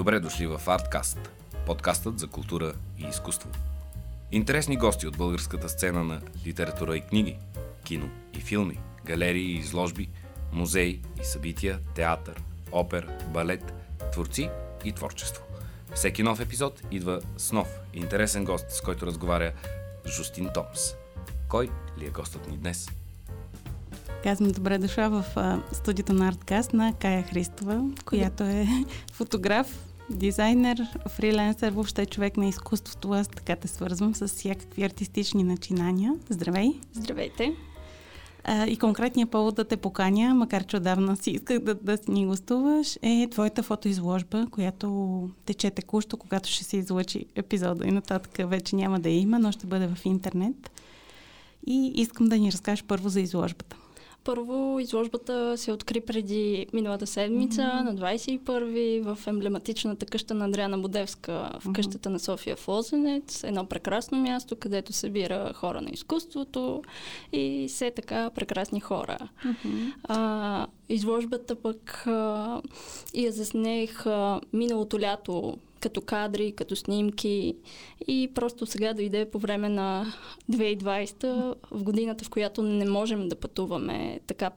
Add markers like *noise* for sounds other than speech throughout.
Добре дошли в Арткаст, подкастът за култура и изкуство. Интересни гости от българската сцена на литература и книги, кино и филми, галерии и изложби, музеи и събития, театър, опер, балет, творци и творчество. Всеки нов епизод идва с нов интересен гост, с който разговаря Жустин Томс. Кой ли е гостът ни днес? Казвам добре дошла в а, студиото на Арткаст на Кая Христова, която е *laughs* фотограф, дизайнер, фриленсър, въобще човек на изкуството. Аз така те свързвам с всякакви артистични начинания. Здравей! Здравейте! А, и конкретният повод да те поканя, макар че отдавна си исках да, да ни гостуваш, е твоята фотоизложба, която тече текущо, когато ще се излъчи епизода и нататък вече няма да я има, но ще бъде в интернет. И искам да ни разкажеш първо за изложбата. Първо, изложбата се откри преди миналата седмица, mm-hmm. на 21-ви, в емблематичната къща на Адриана Бодевска, в къщата на София Фозенец. Едно прекрасно място, където събира хора на изкуството и все така прекрасни хора. Mm-hmm. А, изложбата пък а, я заснех а, миналото лято като кадри, като снимки и просто сега дойде по време на 2020, в годината, в която не можем да пътуваме така,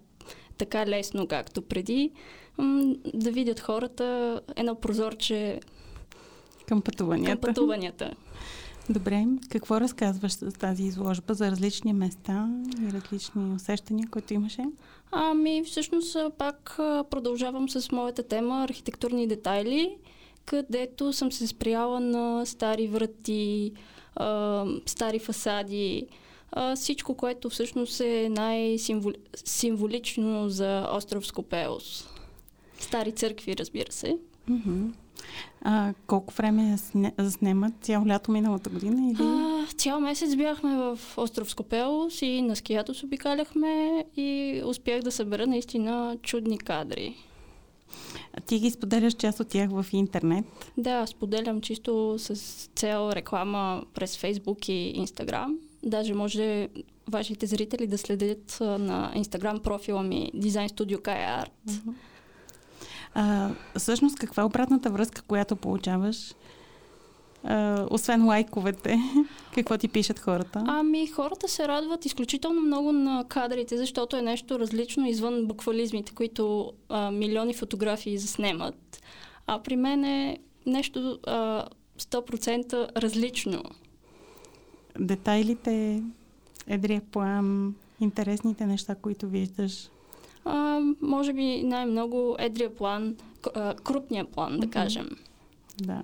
така лесно, както преди, да видят хората едно прозорче към пътуванията. Към пътуванията. Добре, какво разказваш с тази изложба за различни места и различни усещания, които имаше? Ами, всъщност пак продължавам с моята тема архитектурни детайли където съм се спряла на стари врати, а, стари фасади, а, всичко, което всъщност е най-символично за остров Скопеос. Стари църкви, разбира се. Mm-hmm. А, колко време заснемат? Цяло лято миналата година? Или? А, цял месец бяхме в остров Скопелос и на скиято се обикаляхме и успях да събера наистина чудни кадри. Ти ги споделяш част от тях в интернет? Да, споделям чисто с цел реклама през Фейсбук и Инстаграм. Даже може вашите зрители да следят на Инстаграм профила ми Дизайн Студио Kaya Art. А, всъщност, каква е обратната връзка, която получаваш а, освен лайковете, *laughs* какво ти пишат хората? Ами, хората се радват изключително много на кадрите, защото е нещо различно извън буквализмите, които а, милиони фотографии заснемат. А при мен е нещо а, 100% различно. Детайлите, едрия план, интересните неща, които виждаш? А, може би най-много едрия план, крупния план, да кажем. Да.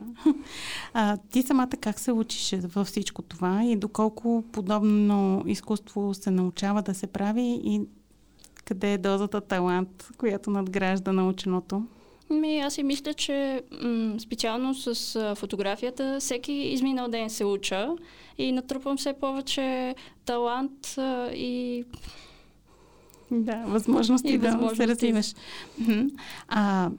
А, ти самата как се учиш във всичко това и доколко подобно изкуство се научава да се прави и къде е дозата талант, която надгражда наученото? Ми, аз си мисля, че м- специално с а, фотографията всеки изминал ден се уча и натрупвам все повече талант а, и да, възможности, и да възможности. се развиваш. А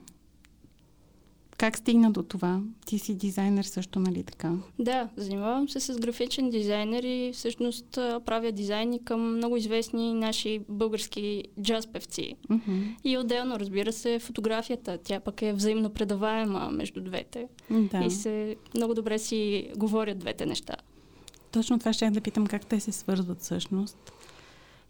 как стигна до това? Ти си дизайнер също, нали така? Да, занимавам се с графичен дизайнер и всъщност правя дизайни към много известни наши български джаз певци. Mm-hmm. И отделно, разбира се, фотографията. Тя пък е взаимно предаваема между двете. Да. И се много добре си говорят двете неща. Точно това ще да питам как те се свързват всъщност.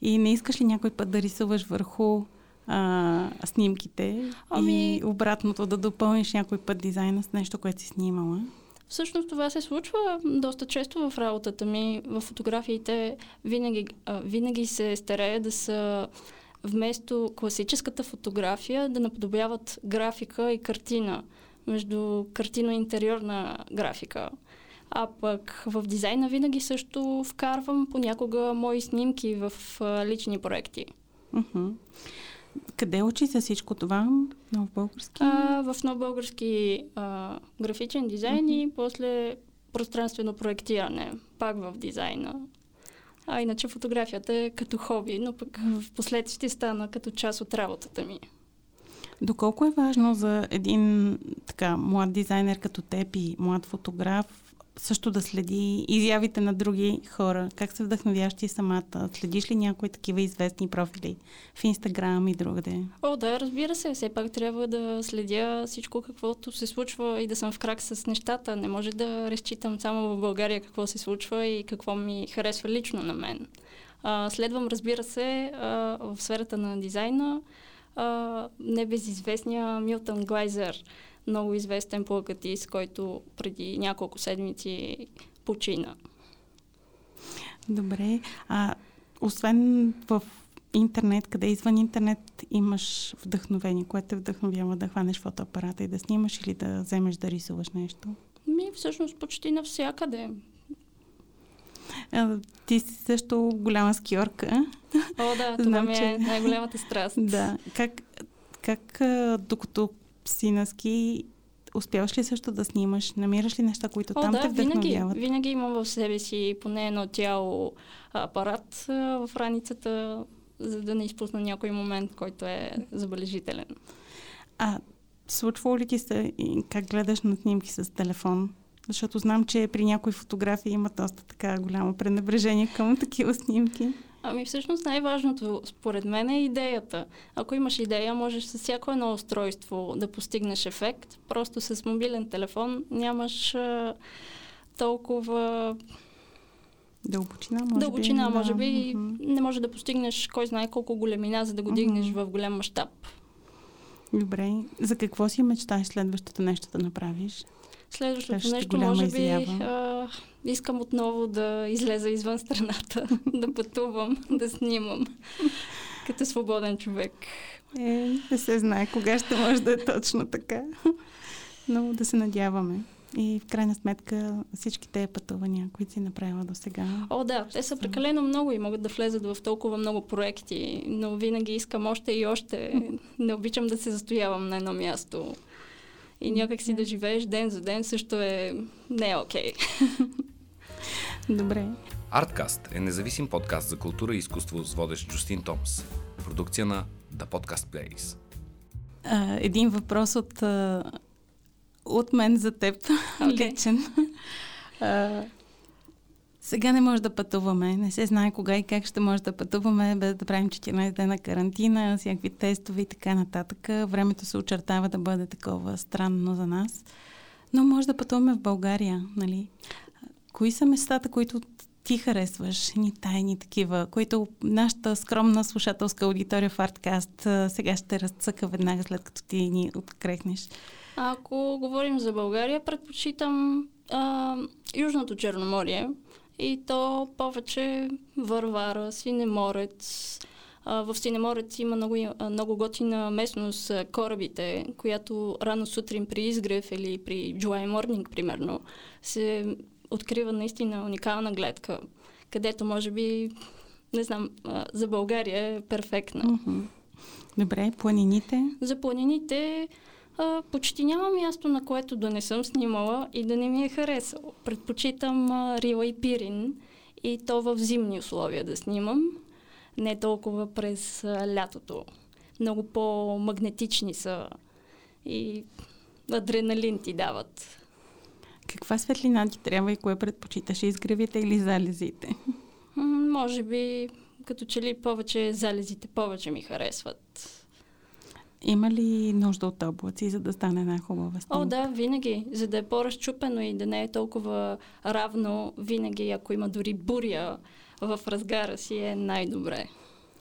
И не искаш ли някой път да рисуваш върху а, снимките ами... и обратното да допълниш някой път дизайна с нещо, което си снимала? Всъщност това се случва доста често в работата ми. В фотографиите винаги, винаги се старая да са вместо класическата фотография да наподобяват графика и картина, между картина и интериорна графика. А пък в дизайна винаги също вкарвам понякога мои снимки в лични проекти. Uh-huh. Къде учи за всичко това? Нов български? А, в нов български а, графичен дизайн mm-hmm. и после пространствено проектиране, пак в дизайна. А иначе фотографията е като хоби, но пък в последствие стана като част от работата ми. Доколко е важно за един така млад дизайнер като теб и млад фотограф също да следи изявите на други хора? Как се вдъхновяваш ти самата? Следиш ли някои такива известни профили в Инстаграм и другаде? О, да, разбира се. Все пак трябва да следя всичко каквото се случва и да съм в крак с нещата. Не може да разчитам само в България какво се случва и какво ми харесва лично на мен. А, следвам, разбира се, а, в сферата на дизайна а, небезизвестния Милтън Глайзер – много известен плакатист, който преди няколко седмици почина. Добре. А освен в интернет, къде извън интернет имаш вдъхновение, което те вдъхновява да хванеш фотоапарата и да снимаш или да вземеш да рисуваш нещо? Ми, всъщност почти навсякъде. А, ти си също голяма скиорка. О, да, това Знам, ми е че... най-голямата страст. да. Как, как докато си на ски, успяваш ли също да снимаш? Намираш ли неща, които О, там да, те вдъхновяват? Винаги, винаги имам в себе си поне едно тяло апарат в раницата, за да не изпусна някой момент, който е забележителен. А случва ли ти се как гледаш на снимки с телефон? Защото знам, че при някои фотографии има доста така голямо пренебрежение към *laughs* такива снимки. Ами всъщност най-важното според мен е идеята. Ако имаш идея, можеш с всяко едно устройство да постигнеш ефект. Просто с мобилен телефон нямаш а, толкова Дълбочина, може Дълбочина, би. може да. би. Не може да постигнеш кой знае колко големина, за да го дигнеш в голям мащаб. Добре. За какво си мечтаеш следващото нещо да направиш? Следващото нещо, може би, а, искам отново да излеза извън страната, *laughs* да пътувам, да снимам като свободен човек. Е, не се знае кога ще може да е точно така. Но да се надяваме. И в крайна сметка всички тези пътувания, които си направила до сега. О, да, те са прекалено много и могат да влезат в толкова много проекти, но винаги искам още и още. *laughs* Не обичам да се застоявам на едно място. И някак си да живееш ден за ден също е не е окей. Okay. *laughs* Добре. Арткаст е независим подкаст за култура и изкуство с водещ Джустин Томс. Продукция на The Podcast Place. А, един въпрос от, от мен за теб, okay. личен. *laughs* А, сега не може да пътуваме. Не се знае кога и как ще може да пътуваме, без да правим 14 дена карантина, всякакви тестове и така нататък. Времето се очертава да бъде такова странно за нас. Но може да пътуваме в България, нали? Кои са местата, които ти харесваш, ни тайни такива, които нашата скромна слушателска аудитория в Арткаст сега ще разцъка веднага след като ти ни открехнеш? Ако говорим за България, предпочитам а, Южното Черноморие и то повече Варвара, Синеморец. А, в Синеморец има много, много готина местност корабите, която рано сутрин при изгрев или при July Morning, примерно, се открива наистина уникална гледка, където може би, не знам, за България е перфектна. Mm-hmm. Добре, планините? За планините а, почти няма място, на което да не съм снимала и да не ми е харесало. Предпочитам а, Рила и Пирин и то в зимни условия да снимам, не толкова през а, лятото. Много по-магнетични са и адреналин ти дават. Каква светлина ти трябва и кое предпочиташ? Изгревите или залезите? М- може би, като че ли повече залезите повече ми харесват. Има ли нужда от облаци, за да стане една хубава снимка? О, да, винаги. За да е по-разчупено и да не е толкова равно, винаги, ако има дори буря в разгара си, е най-добре.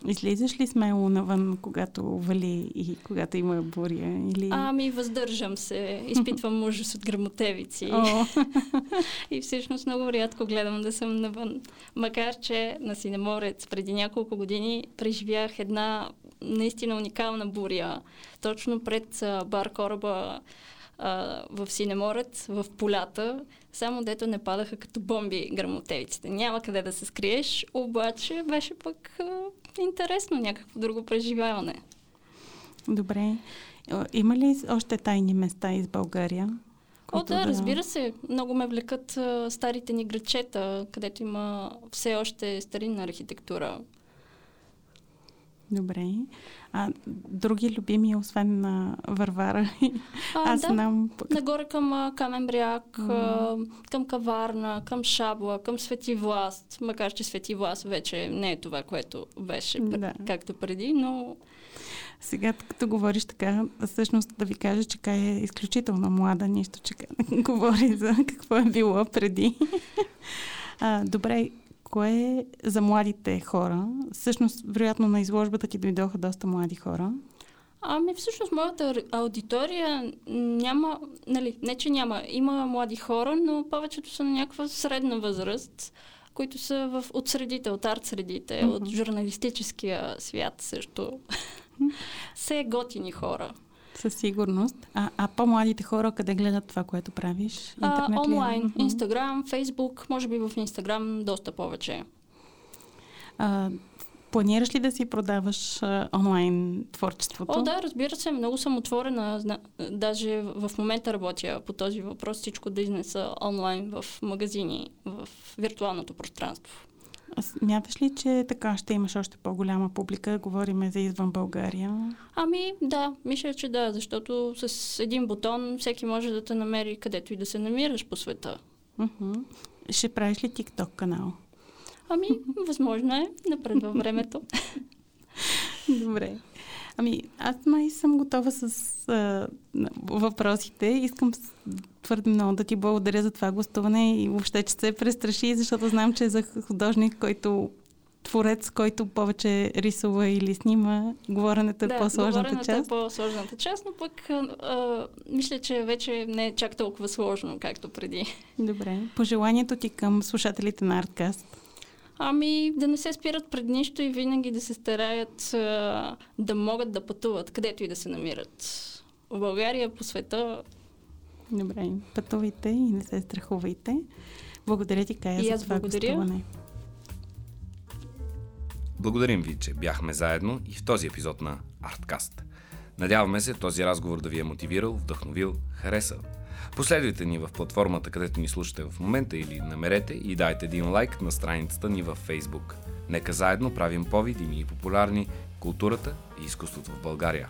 Излизаш ли смело навън, когато вали и когато има буря? Или... Ами, въздържам се. Изпитвам *laughs* ужас от грамотевици. *laughs* и всъщност много рядко гледам да съм навън. Макар, че на Синеморец преди няколко години преживях една наистина уникална буря. Точно пред бар кораба в Синеморец, в полята, само дето не падаха като бомби грамотевиците. Няма къде да се скриеш, обаче беше пък а, интересно някакво друго преживяване. Добре. Има ли още тайни места из България? О, да, да, разбира се. Много ме влекат а, старите ни грачета, където има все още старинна архитектура. Добре. А други любими, освен на Варвара? А, *laughs* Аз да. знам. Нагоре към Камен бряг, mm. към Каварна, към Шабла, към Свети Власт. Макар, че Свети Власт вече не е това, което беше Да. както преди, но Сега, като говориш така, всъщност да ви кажа, че Кай е изключително млада, нищо, че *laughs* говори за какво е било преди. *laughs* А, добре, кое е за младите хора? Всъщност, вероятно на изложбата ти дойдоха доста млади хора. Ами всъщност моята аудитория няма, нали, не че няма, има млади хора, но повечето са на някаква средна възраст, които са в, от средите, от арт средите, Мгм. от журналистическия свят също. Все *laughs* готини хора. Със сигурност. А, а по-младите хора къде гледат това, което правиш? А, Интернет ли е? онлайн, Мгм. Инстаграм, Фейсбук, може би в Инстаграм доста повече. А, планираш ли да си продаваш а, онлайн творчеството? О, да, разбира се, много съм отворена. Зна... Даже в момента работя по този въпрос, всичко да изнеса онлайн в магазини, в виртуалното пространство. А Смяташ ли, че така ще имаш още по-голяма публика? Говориме за извън България. Ами да, мисля, че да, защото с един бутон всеки може да те намери където и да се намираш по света. Мгм. Ще правиш ли TikTok канал? Ами, възможно е, напред във времето. *laughs* Добре. Ами, аз май съм готова с а, въпросите. Искам твърде много да ти благодаря за това гостуване и въобще, че се престраши, защото знам, че за художник, който творец, който повече рисува или снима, говоренето е да, по-сложната говоренето част. е по-сложната част, но пък а, а, мисля, че вече не е чак толкова сложно, както преди. Добре. Пожеланието ти към слушателите на Арткаст. Ами да не се спират пред нищо и винаги да се стараят а, да могат да пътуват, където и да се намират. В България, по света. Добре. Пътувайте и не се страхувайте. Благодаря ти, Кая, И за аз това благодаря. гостуване. Благодарим ви, че бяхме заедно и в този епизод на Арткаст. Надяваме се този разговор да ви е мотивирал, вдъхновил, харесал. Последвайте ни в платформата, където ни слушате в момента или намерете и дайте един лайк на страницата ни във Facebook. Нека заедно правим по-видими и популярни културата и изкуството в България.